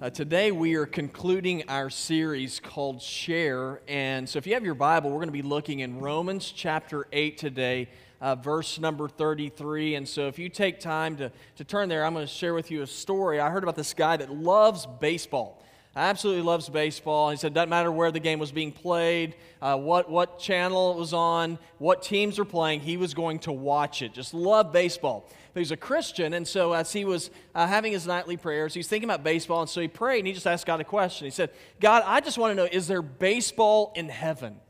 Uh, today we are concluding our series called Share. And so if you have your Bible, we're going to be looking in Romans chapter 8 today, uh, verse number 33. And so if you take time to, to turn there, I'm going to share with you a story. I heard about this guy that loves baseball. Absolutely loves baseball. He said, doesn't matter where the game was being played, uh, what, what channel it was on, what teams were playing, he was going to watch it. Just love baseball but he's a Christian. And so as he was uh, having his nightly prayers, he's thinking about baseball. And so he prayed and he just asked God a question. He said, God, I just want to know, is there baseball in heaven?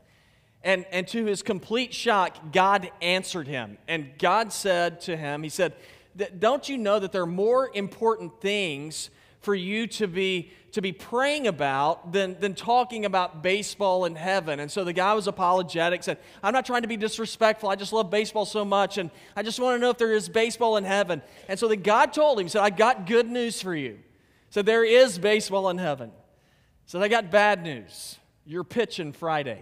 And, and to his complete shock, God answered him. And God said to him, He said, Don't you know that there are more important things for you to be to be praying about than, than talking about baseball in heaven. And so the guy was apologetic, said, I'm not trying to be disrespectful. I just love baseball so much, and I just want to know if there is baseball in heaven. And so the God told him, said, I got good news for you. So there is baseball in heaven. So they got bad news. You're pitching Friday.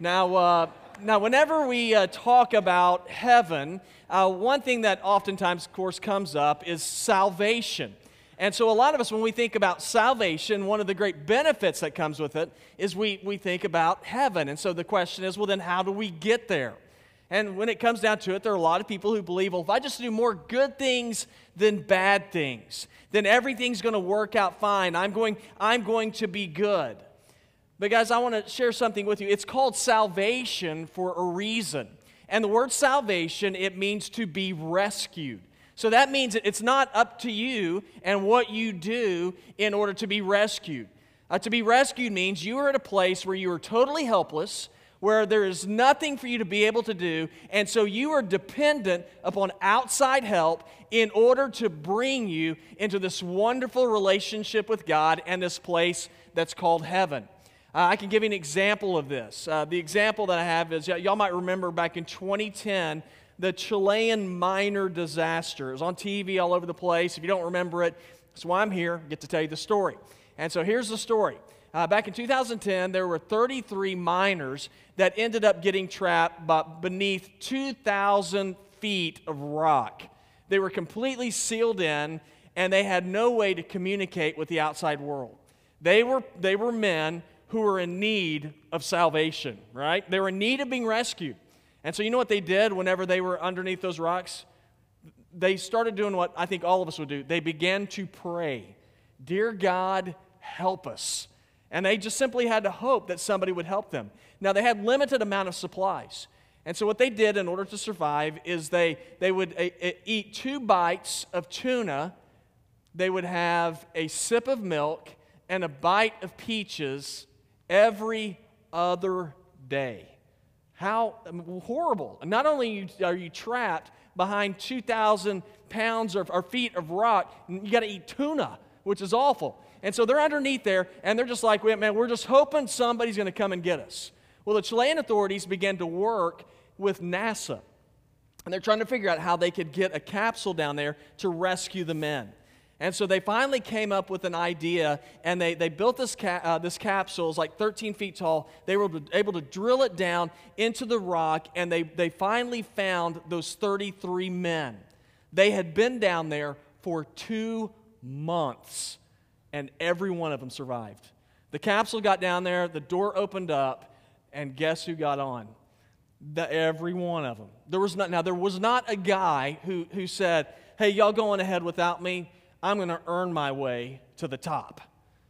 Now, uh, now, whenever we uh, talk about heaven, uh, one thing that oftentimes, of course, comes up is salvation. And so, a lot of us, when we think about salvation, one of the great benefits that comes with it is we, we think about heaven. And so, the question is well, then, how do we get there? And when it comes down to it, there are a lot of people who believe, well, if I just do more good things than bad things, then everything's going to work out fine. I'm going, I'm going to be good. But, guys, I want to share something with you. It's called salvation for a reason. And the word salvation, it means to be rescued. So that means it's not up to you and what you do in order to be rescued. Uh, to be rescued means you are at a place where you are totally helpless, where there is nothing for you to be able to do, and so you are dependent upon outside help in order to bring you into this wonderful relationship with God and this place that's called heaven. Uh, I can give you an example of this. Uh, the example that I have is y- y'all might remember back in 2010 the Chilean miner disaster. It was on TV all over the place. If you don't remember it, that's why I'm here, get to tell you the story. And so here's the story. Uh, back in 2010, there were 33 miners that ended up getting trapped beneath 2,000 feet of rock. They were completely sealed in, and they had no way to communicate with the outside world. They were, they were men who were in need of salvation, right? They were in need of being rescued. And so, you know what they did whenever they were underneath those rocks? They started doing what I think all of us would do. They began to pray, Dear God, help us. And they just simply had to hope that somebody would help them. Now, they had limited amount of supplies. And so, what they did in order to survive is they, they would a, a, eat two bites of tuna, they would have a sip of milk, and a bite of peaches every other day. How um, horrible. Not only are you trapped behind 2,000 pounds or, or feet of rock, you got to eat tuna, which is awful. And so they're underneath there, and they're just like, man, we're just hoping somebody's going to come and get us. Well, the Chilean authorities began to work with NASA, and they're trying to figure out how they could get a capsule down there to rescue the men. And so they finally came up with an idea and they, they built this, ca- uh, this capsule, it's like 13 feet tall. They were able to drill it down into the rock and they, they finally found those 33 men. They had been down there for two months and every one of them survived. The capsule got down there, the door opened up, and guess who got on? The, every one of them. There was not, now, there was not a guy who, who said, Hey, y'all going ahead without me? I'm going to earn my way to the top.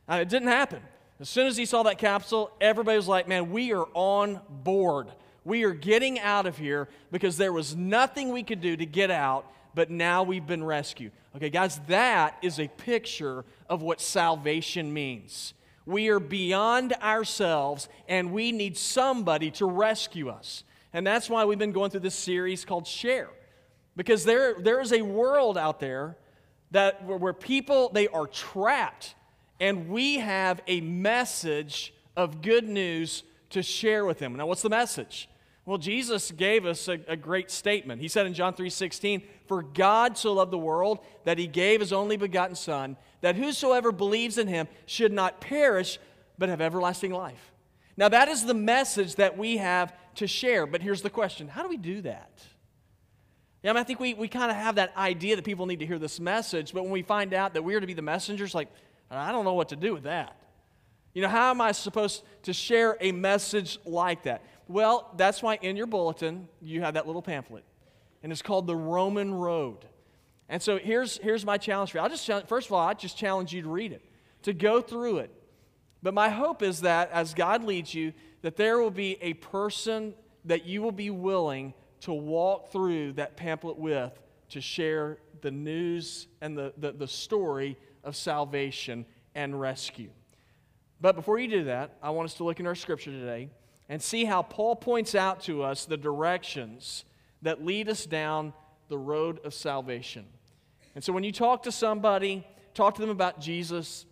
It didn't happen. As soon as he saw that capsule, everybody was like, man, we are on board. We are getting out of here because there was nothing we could do to get out, but now we've been rescued. Okay, guys, that is a picture of what salvation means. We are beyond ourselves and we need somebody to rescue us. And that's why we've been going through this series called Share. Because there, there is a world out there that where people they are trapped and we have a message of good news to share with them. Now what's the message? Well jesus gave us a, a great statement. He said in john 3.16 for god so loved the world that he gave his only begotten son that whosoever believes in him should not perish but have everlasting life. Now that is the message that we have to share. But here's the question. How do we do that yeah, I, mean, I think we, we kind of have that idea that people need to hear this message, but when we find out that we are to be the messengers, like, I don't know what to do with that. You know, how am I supposed to share a message like that? Well, that's why in your bulletin you have that little pamphlet, and it's called The Roman Road. And so here's, here's my challenge for you. I'll just, first of all, I just challenge you to read it, to go through it. But my hope is that as God leads you, that there will be a person that you will be willing to walk through that pamphlet with to share the news and the, the, the story of salvation and rescue. But before you do that, I want us to look in our scripture today and see how Paul points out to us the directions that lead us down the road of salvation. And so when you talk to somebody, talk to them about Jesus,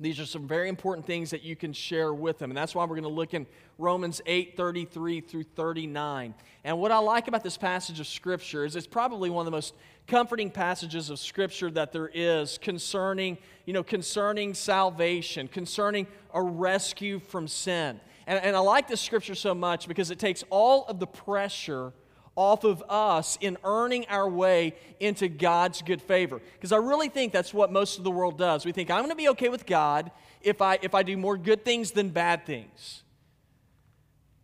these are some very important things that you can share with them. And that's why we're going to look in Romans 8 33 through 39. And what I like about this passage of Scripture is it's probably one of the most comforting passages of Scripture that there is concerning, you know, concerning salvation, concerning a rescue from sin. And, and I like this Scripture so much because it takes all of the pressure off of us in earning our way into God's good favor. Because I really think that's what most of the world does. We think, I'm going to be okay with God if I, if I do more good things than bad things.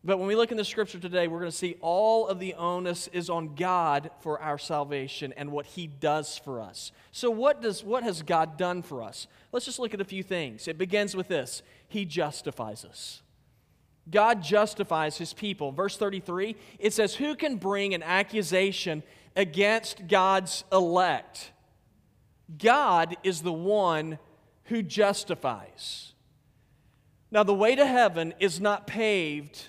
But when we look in the scripture today, we're going to see all of the onus is on God for our salvation and what He does for us. So, what, does, what has God done for us? Let's just look at a few things. It begins with this He justifies us. God justifies his people. Verse 33, it says, Who can bring an accusation against God's elect? God is the one who justifies. Now, the way to heaven is not paved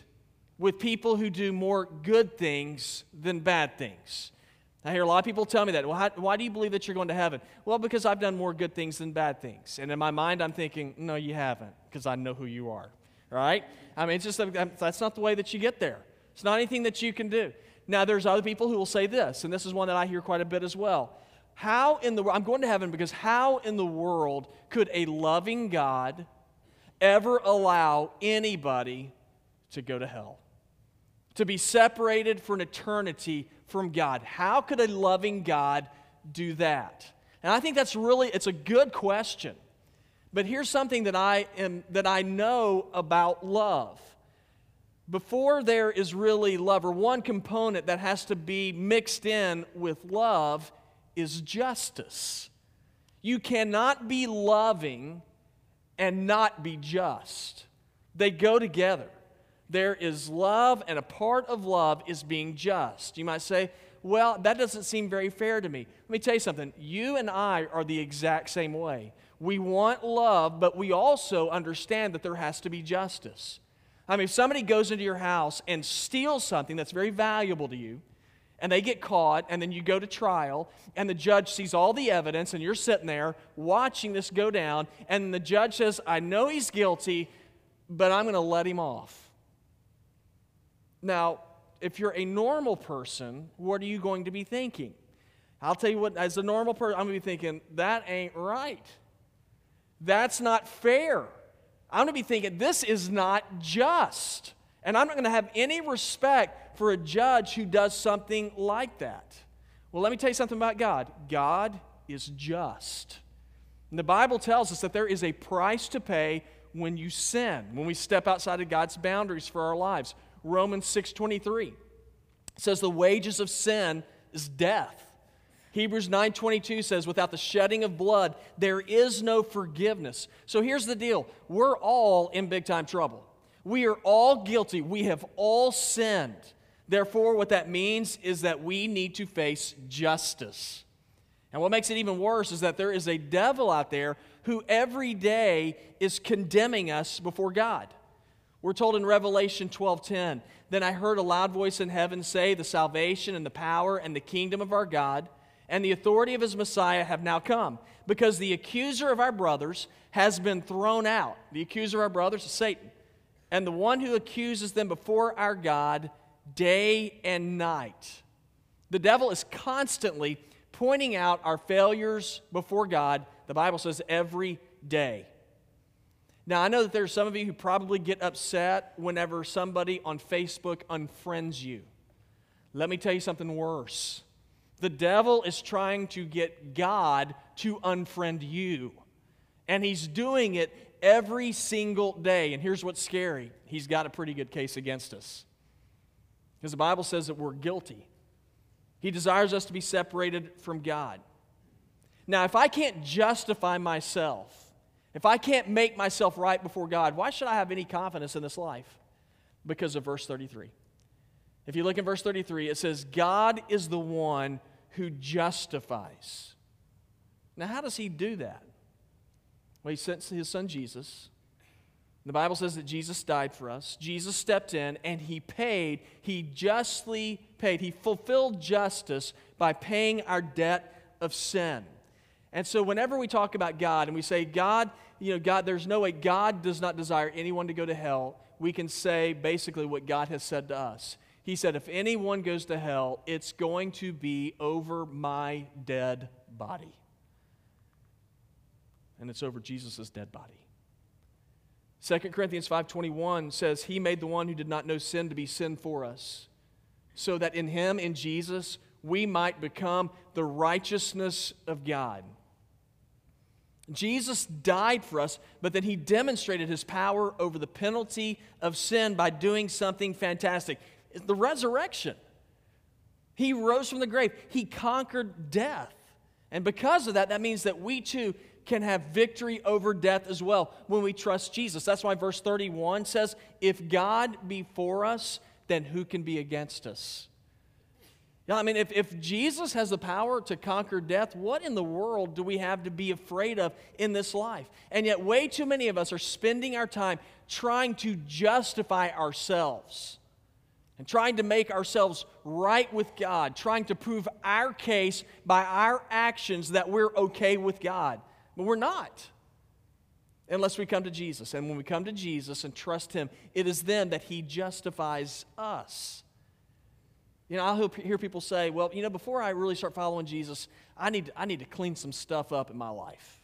with people who do more good things than bad things. I hear a lot of people tell me that. Well, how, why do you believe that you're going to heaven? Well, because I've done more good things than bad things. And in my mind, I'm thinking, no, you haven't, because I know who you are right? I mean, it's just um, um, that's not the way that you get there. It's not anything that you can do. Now, there's other people who will say this, and this is one that I hear quite a bit as well. How in the world I'm going to heaven because how in the world could a loving God ever allow anybody to go to hell? To be separated for an eternity from God. How could a loving God do that? And I think that's really it's a good question. But here's something that I, am, that I know about love. Before there is really love, or one component that has to be mixed in with love, is justice. You cannot be loving and not be just, they go together. There is love, and a part of love is being just. You might say, well, that doesn't seem very fair to me. Let me tell you something. You and I are the exact same way. We want love, but we also understand that there has to be justice. I mean, if somebody goes into your house and steals something that's very valuable to you, and they get caught, and then you go to trial, and the judge sees all the evidence, and you're sitting there watching this go down, and the judge says, I know he's guilty, but I'm going to let him off. Now, if you're a normal person, what are you going to be thinking? I'll tell you what, as a normal person, I'm going to be thinking, that ain't right. That's not fair. I'm going to be thinking, this is not just. And I'm not going to have any respect for a judge who does something like that. Well, let me tell you something about God God is just. And the Bible tells us that there is a price to pay when you sin, when we step outside of God's boundaries for our lives. Romans 6:23 says the wages of sin is death. Hebrews 9:22 says without the shedding of blood there is no forgiveness. So here's the deal. We're all in big time trouble. We are all guilty. We have all sinned. Therefore what that means is that we need to face justice. And what makes it even worse is that there is a devil out there who every day is condemning us before God. We're told in Revelation 12:10, "Then I heard a loud voice in heaven say, the salvation and the power and the kingdom of our God and the authority of his Messiah have now come, because the accuser of our brothers has been thrown out. The accuser of our brothers is Satan, and the one who accuses them before our God day and night. The devil is constantly pointing out our failures before God, the Bible says, every day. Now, I know that there's some of you who probably get upset whenever somebody on Facebook unfriends you. Let me tell you something worse. The devil is trying to get God to unfriend you. And he's doing it every single day. And here's what's scary he's got a pretty good case against us. Because the Bible says that we're guilty. He desires us to be separated from God. Now, if I can't justify myself, if I can't make myself right before God, why should I have any confidence in this life? Because of verse 33. If you look in verse 33, it says, God is the one who justifies. Now, how does he do that? Well, he sent his son Jesus. The Bible says that Jesus died for us. Jesus stepped in and he paid, he justly paid, he fulfilled justice by paying our debt of sin. And so, whenever we talk about God and we say, God, you know, God, there's no way God does not desire anyone to go to hell, we can say basically what God has said to us. He said, if anyone goes to hell, it's going to be over my dead body. And it's over Jesus' dead body. 2 Corinthians 5:21 says he made the one who did not know sin to be sin for us so that in him in Jesus we might become the righteousness of God. Jesus died for us, but then he demonstrated his power over the penalty of sin by doing something fantastic the resurrection. He rose from the grave, he conquered death. And because of that, that means that we too can have victory over death as well when we trust Jesus. That's why verse 31 says, If God be for us, then who can be against us? Yeah, I mean, if, if Jesus has the power to conquer death, what in the world do we have to be afraid of in this life? And yet, way too many of us are spending our time trying to justify ourselves and trying to make ourselves right with God, trying to prove our case by our actions that we're okay with God. But we're not unless we come to Jesus. And when we come to Jesus and trust Him, it is then that He justifies us. You know, I'll hear people say, well, you know, before I really start following Jesus, I need, I need to clean some stuff up in my life.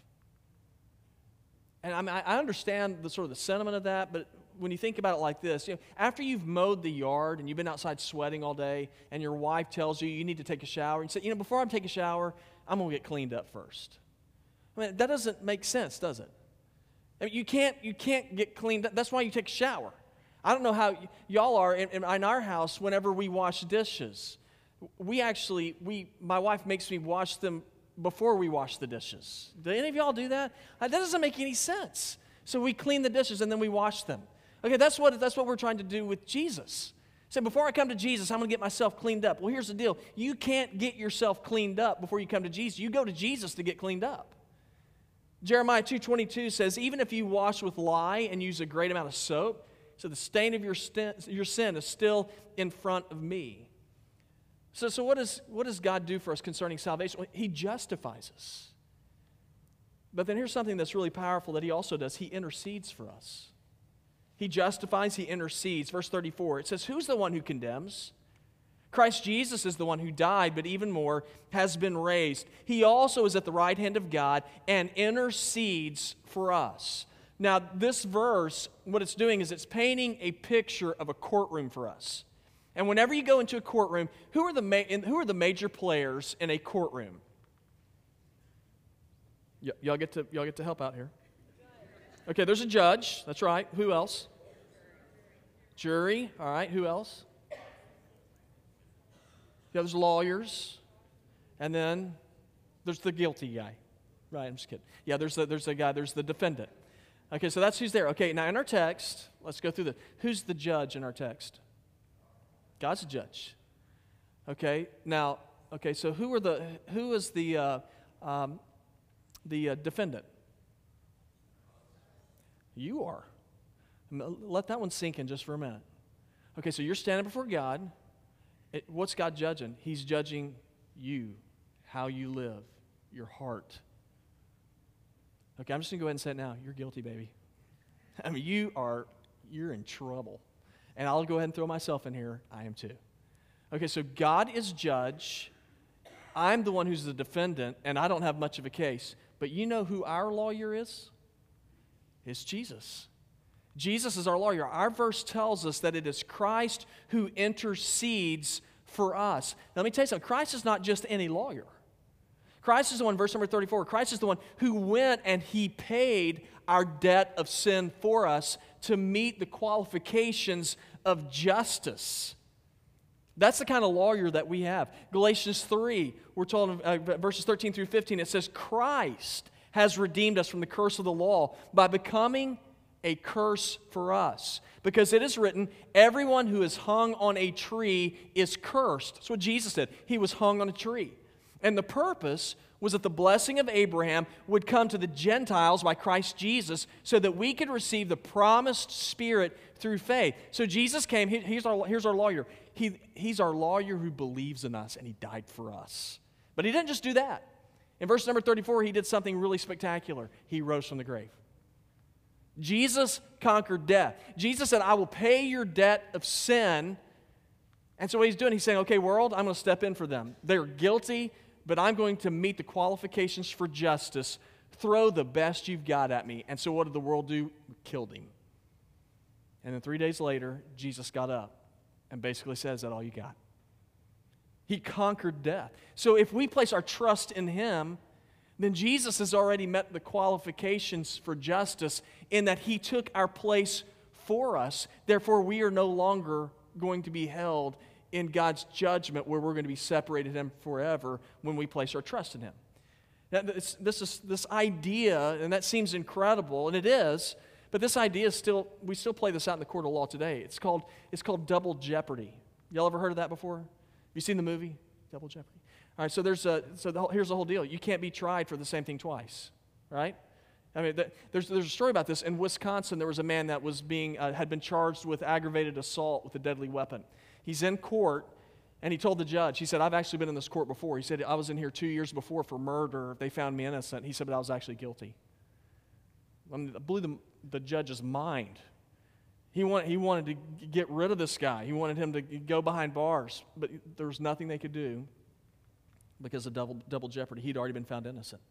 And I, mean, I understand the sort of the sentiment of that, but when you think about it like this, you know, after you've mowed the yard and you've been outside sweating all day, and your wife tells you you need to take a shower, and you say, you know, before I take a shower, I'm going to get cleaned up first. I mean, that doesn't make sense, does it? I mean, you can't, you can't get cleaned up. That's why you take a shower. I don't know how y- y'all are in, in our house whenever we wash dishes. We actually, we, my wife makes me wash them before we wash the dishes. Do any of y'all do that? That doesn't make any sense. So we clean the dishes and then we wash them. Okay, that's what, that's what we're trying to do with Jesus. Say, before I come to Jesus, I'm going to get myself cleaned up. Well, here's the deal you can't get yourself cleaned up before you come to Jesus. You go to Jesus to get cleaned up. Jeremiah 2.22 says, even if you wash with lye and use a great amount of soap, so the stain of your, your sin is still in front of me. So, so what, is, what does God do for us concerning salvation? Well, he justifies us. But then here's something that's really powerful that he also does. He intercedes for us. He justifies, he intercedes. Verse 34, it says, Who's the one who condemns? Christ Jesus is the one who died, but even more, has been raised. He also is at the right hand of God and intercedes for us. Now, this verse, what it's doing is it's painting a picture of a courtroom for us. And whenever you go into a courtroom, who are the, ma- who are the major players in a courtroom? Y- y'all, get to, y'all get to help out here. Okay, there's a judge. That's right. Who else? Jury. All right. Who else? Yeah, there's lawyers. And then there's the guilty guy. Right, I'm just kidding. Yeah, there's the, there's the guy, there's the defendant. Okay, so that's who's there. Okay, now in our text, let's go through the. Who's the judge in our text? God's the judge. Okay, now, okay, so who are the who is the uh, um, the uh, defendant? You are. Let that one sink in just for a minute. Okay, so you're standing before God. It, what's God judging? He's judging you, how you live, your heart. Okay, I'm just going to go ahead and say it now. You're guilty, baby. I mean, you are, you're in trouble. And I'll go ahead and throw myself in here. I am too. Okay, so God is judge. I'm the one who's the defendant, and I don't have much of a case. But you know who our lawyer is? It's Jesus. Jesus is our lawyer. Our verse tells us that it is Christ who intercedes for us. Now, let me tell you something Christ is not just any lawyer. Christ is the one, verse number 34, Christ is the one who went and he paid our debt of sin for us to meet the qualifications of justice. That's the kind of lawyer that we have. Galatians 3, we're told uh, verses 13 through 15, it says, Christ has redeemed us from the curse of the law by becoming a curse for us. Because it is written, everyone who is hung on a tree is cursed. That's what Jesus said. He was hung on a tree. And the purpose was that the blessing of Abraham would come to the Gentiles by Christ Jesus so that we could receive the promised Spirit through faith. So Jesus came, he, here's, our, here's our lawyer. He, he's our lawyer who believes in us and he died for us. But he didn't just do that. In verse number 34, he did something really spectacular. He rose from the grave. Jesus conquered death. Jesus said, I will pay your debt of sin. And so what he's doing, he's saying, okay, world, I'm going to step in for them. They're guilty, but I'm going to meet the qualifications for justice. Throw the best you've got at me. And so what did the world do? Killed him. And then three days later, Jesus got up and basically says, that all you got? He conquered death. So if we place our trust in him, then Jesus has already met the qualifications for justice in that he took our place for us. Therefore, we are no longer going to be held in God's judgment where we're going to be separated him forever when we place our trust in him. Now, this, this, is, this idea, and that seems incredible, and it is, but this idea is still, we still play this out in the court of law today. It's called, it's called double jeopardy. Y'all ever heard of that before? You seen the movie, Double Jeopardy? All right, so, there's a, so the whole, here's the whole deal. You can't be tried for the same thing twice, right? I mean, the, there's, there's a story about this. In Wisconsin, there was a man that was being, uh, had been charged with aggravated assault with a deadly weapon. He's in court, and he told the judge, he said, I've actually been in this court before. He said, I was in here two years before for murder. They found me innocent. He said, but I was actually guilty. I, mean, blew the, the judge's mind. He, want, he wanted to get rid of this guy. He wanted him to go behind bars, but there was nothing they could do because of double, double jeopardy. He'd already been found innocent.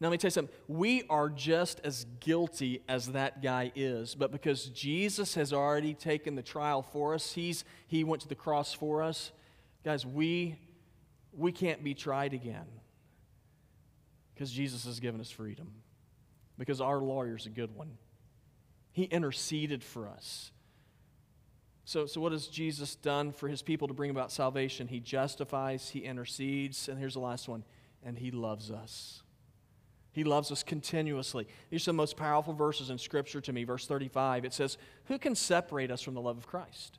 Now, let me tell you something. We are just as guilty as that guy is, but because Jesus has already taken the trial for us, he's, he went to the cross for us, guys, we, we can't be tried again because Jesus has given us freedom, because our lawyer's a good one. He interceded for us. So, so what has Jesus done for his people to bring about salvation? He justifies, he intercedes, and here's the last one, and he loves us. He loves us continuously. These are the most powerful verses in Scripture to me. Verse 35, it says, Who can separate us from the love of Christ?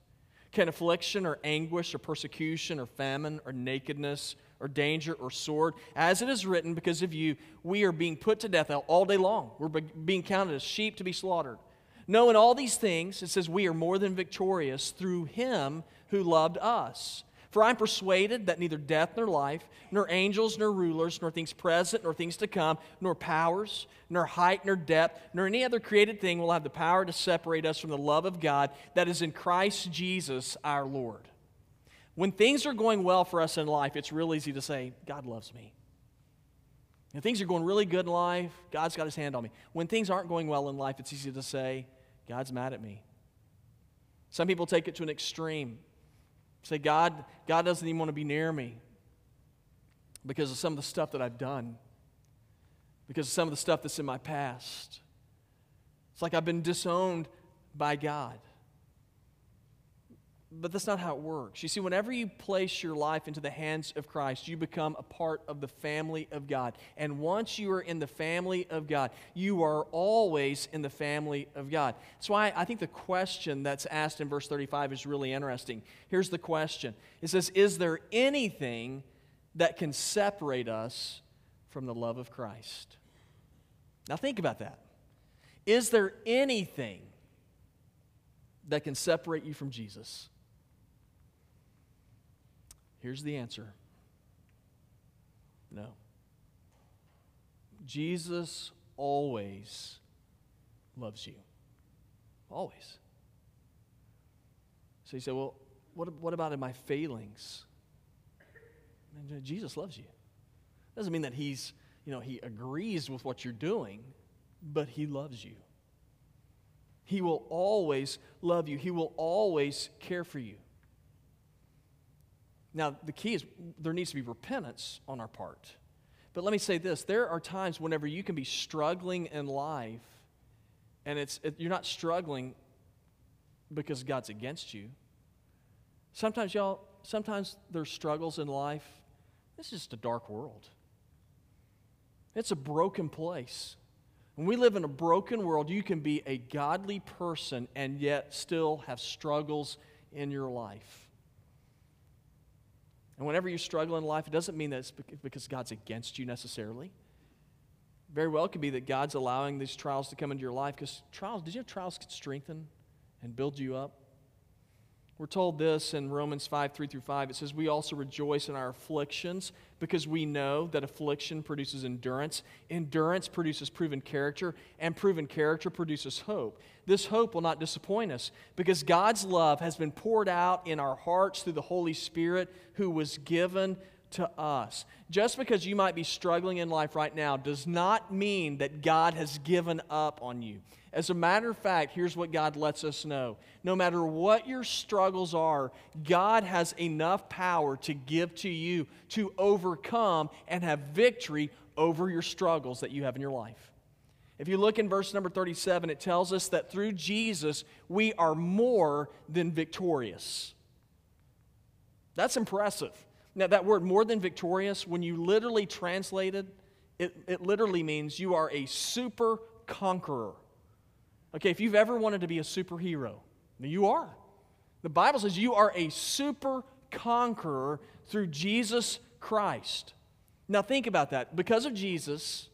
Can affliction or anguish or persecution or famine or nakedness or danger or sword? As it is written, because of you, we are being put to death all day long. We're being counted as sheep to be slaughtered. Knowing all these things, it says, we are more than victorious through him who loved us. For I'm persuaded that neither death nor life, nor angels nor rulers, nor things present nor things to come, nor powers, nor height nor depth, nor any other created thing will have the power to separate us from the love of God that is in Christ Jesus our Lord. When things are going well for us in life, it's real easy to say, God loves me. When things are going really good in life, God's got his hand on me. When things aren't going well in life, it's easy to say, God's mad at me. Some people take it to an extreme. Say, God, God doesn't even want to be near me because of some of the stuff that I've done, because of some of the stuff that's in my past. It's like I've been disowned by God. But that's not how it works. You see, whenever you place your life into the hands of Christ, you become a part of the family of God. And once you are in the family of God, you are always in the family of God. That's why I think the question that's asked in verse 35 is really interesting. Here's the question It says, Is there anything that can separate us from the love of Christ? Now think about that. Is there anything that can separate you from Jesus? Here's the answer no. Jesus always loves you. Always. So you say, well, what, what about in my failings? Jesus loves you. Doesn't mean that he's, you know, he agrees with what you're doing, but he loves you. He will always love you. He will always care for you. Now, the key is there needs to be repentance on our part. But let me say this there are times whenever you can be struggling in life, and it's, it, you're not struggling because God's against you. Sometimes, y'all, sometimes there's struggles in life. This is just a dark world. It's a broken place. When we live in a broken world, you can be a godly person and yet still have struggles in your life. And whenever you struggle in life, it doesn't mean that it's because God's against you necessarily. Very well, could be that God's allowing these trials to come into your life because trials, did you know trials can strengthen and build you up? We're told this in Romans 5 3 through 5. It says, We also rejoice in our afflictions because we know that affliction produces endurance. Endurance produces proven character, and proven character produces hope. This hope will not disappoint us because God's love has been poured out in our hearts through the Holy Spirit who was given to us. Just because you might be struggling in life right now does not mean that God has given up on you. As a matter of fact, here's what God lets us know. No matter what your struggles are, God has enough power to give to you to overcome and have victory over your struggles that you have in your life. If you look in verse number 37, it tells us that through Jesus, we are more than victorious. That's impressive. Now, that word more than victorious, when you literally translate it, it, it literally means you are a super conqueror. Okay, if you've ever wanted to be a superhero, you are. The Bible says you are a super conqueror through Jesus Christ. Now, think about that. Because of Jesus,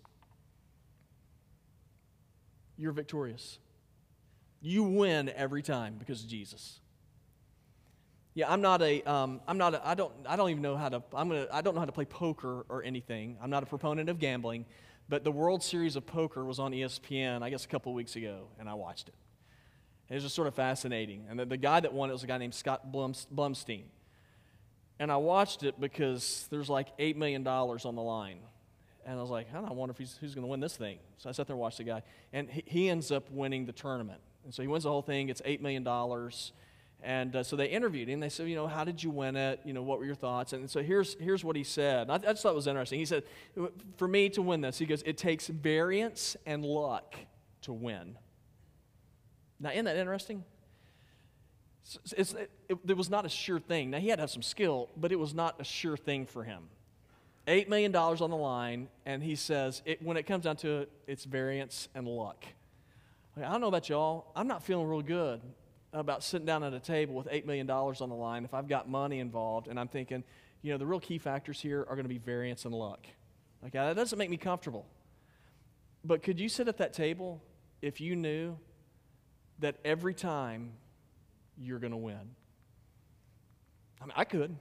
you're victorious. You win every time because of Jesus. Yeah, I'm not a, um, I'm not a, I don't, I don't even know how to, I'm gonna, I don't know how to play poker or anything. I'm not a proponent of gambling, but the World Series of Poker was on ESPN, I guess a couple weeks ago, and I watched it. It was just sort of fascinating. And the, the guy that won it was a guy named Scott Blumstein. And I watched it because there's like $8 million on the line. And I was like, I, don't wonder if he's, who's going to win this thing. So I sat there and watched the guy. And he, he ends up winning the tournament. And so he wins the whole thing, gets $8 million. And uh, so they interviewed him. They said, you know, how did you win it? You know, what were your thoughts? And so here's, here's what he said. I, I just thought it was interesting. He said, for me to win this, he goes, it takes variance and luck to win. Now, isn't that interesting? It's, it, it, it was not a sure thing. Now, he had to have some skill, but it was not a sure thing for him. $8 million on the line, and he says, it, when it comes down to it, it's variance and luck. I don't know about y'all. I'm not feeling real good about sitting down at a table with $8 million on the line if I've got money involved and I'm thinking, you know, the real key factors here are going to be variance and luck. Okay, that doesn't make me comfortable. But could you sit at that table if you knew that every time you're going to win? I mean, I could.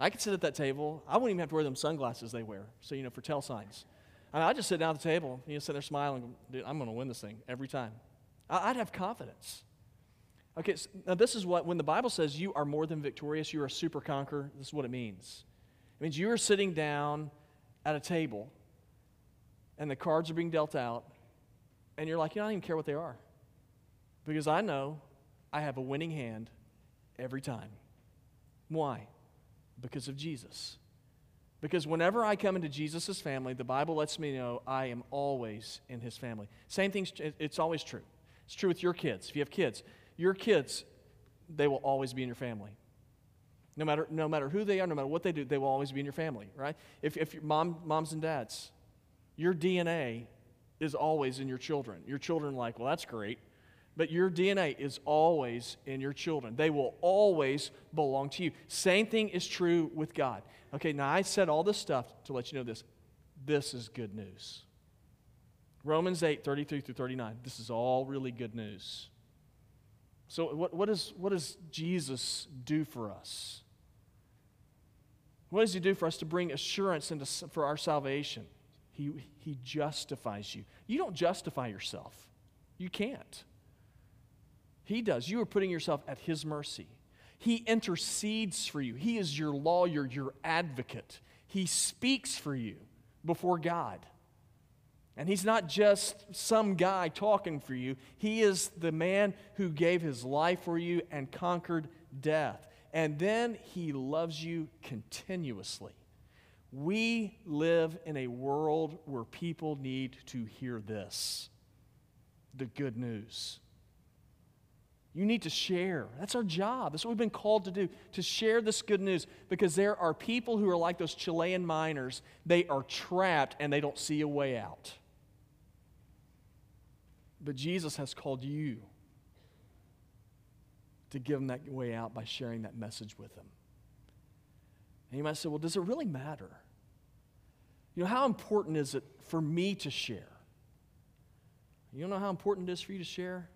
I could sit at that table. I wouldn't even have to wear them sunglasses they wear, so, you know, for tell signs. I mean, I'd just sit down at the table, you know, sit there smiling, dude, I'm going to win this thing every time. I'd have confidence. Okay, so now this is what, when the Bible says you are more than victorious, you're a super conqueror, this is what it means. It means you are sitting down at a table and the cards are being dealt out, and you're like, you know, I don't even care what they are. Because I know I have a winning hand every time. Why? Because of Jesus. Because whenever I come into Jesus' family, the Bible lets me know I am always in his family. Same thing, it's always true. It's true with your kids. If you have kids, your kids, they will always be in your family. No matter, no matter who they are, no matter what they do, they will always be in your family, right? If, if your mom, moms and dads, your DNA is always in your children. Your children like, well, that's great. But your DNA is always in your children. They will always belong to you. Same thing is true with God. Okay, now I said all this stuff to let you know this. This is good news. Romans 8, 33 through 39. This is all really good news. So, what, what, is, what does Jesus do for us? What does he do for us to bring assurance into, for our salvation? He, he justifies you. You don't justify yourself, you can't. He does. You are putting yourself at his mercy. He intercedes for you, he is your lawyer, your advocate. He speaks for you before God. And he's not just some guy talking for you, he is the man who gave his life for you and conquered death. And then he loves you continuously. We live in a world where people need to hear this the good news. You need to share. That's our job. That's what we've been called to do, to share this good news because there are people who are like those Chilean miners. They are trapped and they don't see a way out. But Jesus has called you to give them that way out by sharing that message with them. And you might say, well, does it really matter? You know, how important is it for me to share? You don't know how important it is for you to share?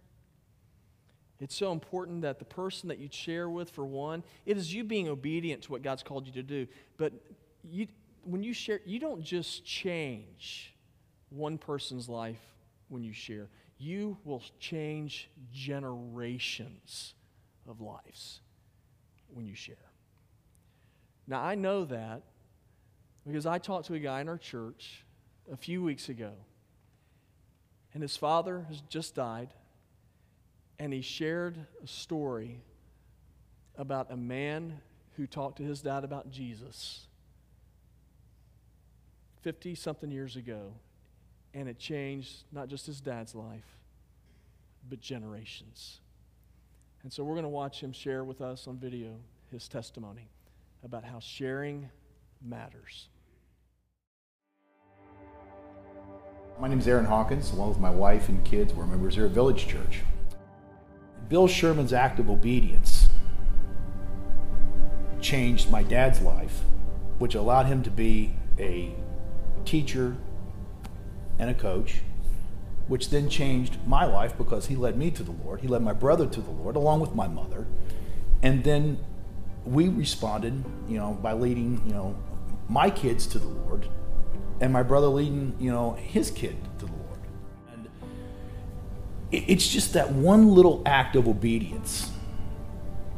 It's so important that the person that you share with, for one, it is you being obedient to what God's called you to do. But you, when you share, you don't just change one person's life when you share, you will change generations of lives when you share. Now, I know that because I talked to a guy in our church a few weeks ago, and his father has just died and he shared a story about a man who talked to his dad about Jesus 50 something years ago, and it changed not just his dad's life, but generations. And so we're going to watch him share with us on video his testimony about how sharing matters. My name is Aaron Hawkins, along with my wife and kids. We're members here at Village Church. Bill Sherman's act of obedience changed my dad's life, which allowed him to be a teacher and a coach, which then changed my life because he led me to the Lord. He led my brother to the Lord, along with my mother. And then we responded, you know, by leading, you know, my kids to the Lord, and my brother leading, you know, his kid to the Lord And it's just that one little act of obedience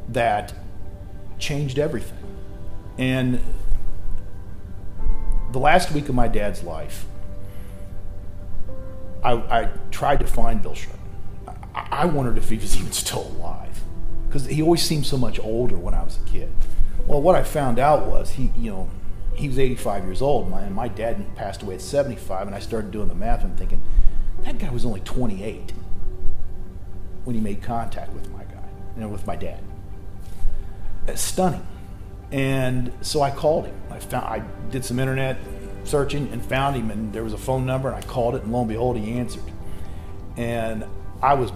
that changed everything. And the last week of my dad's life, I, I tried to find Bill Sherman. I, I wondered if he was even still alive because he always seemed so much older when I was a kid. Well, what I found out was he, you know, he was 85 years old, and my dad passed away at 75, and I started doing the math and thinking, that guy was only 28 when he made contact with my guy, you know, with my dad. Stunning. And so I called him. I found I did some internet searching and found him, and there was a phone number, and I called it, and lo and behold, he answered. And I was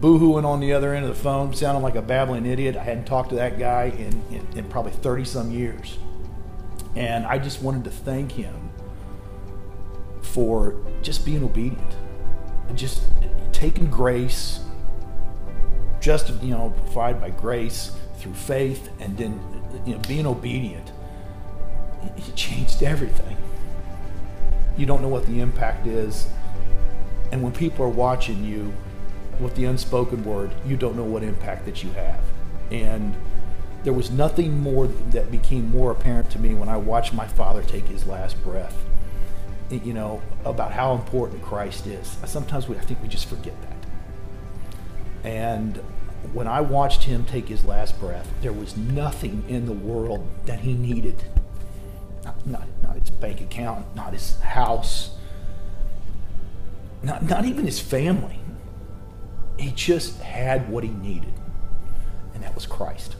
boohooing on the other end of the phone, sounding like a babbling idiot. I hadn't talked to that guy in, in, in probably 30 some years. And I just wanted to thank him for just being obedient, just taking grace just you know provided by grace through faith and then you know being obedient it changed everything you don't know what the impact is. And when people are watching you with the unspoken word you don't know what impact that you have. And there was nothing more that became more apparent to me when i watched my father take his last breath you know about how important christ is. Sometimes we, i think we just forget that. And when I watched him take his last breath, there was nothing in the world that he needed. Not, not, not his bank account, not his house, not, not even his family. He just had what he needed, and that was Christ.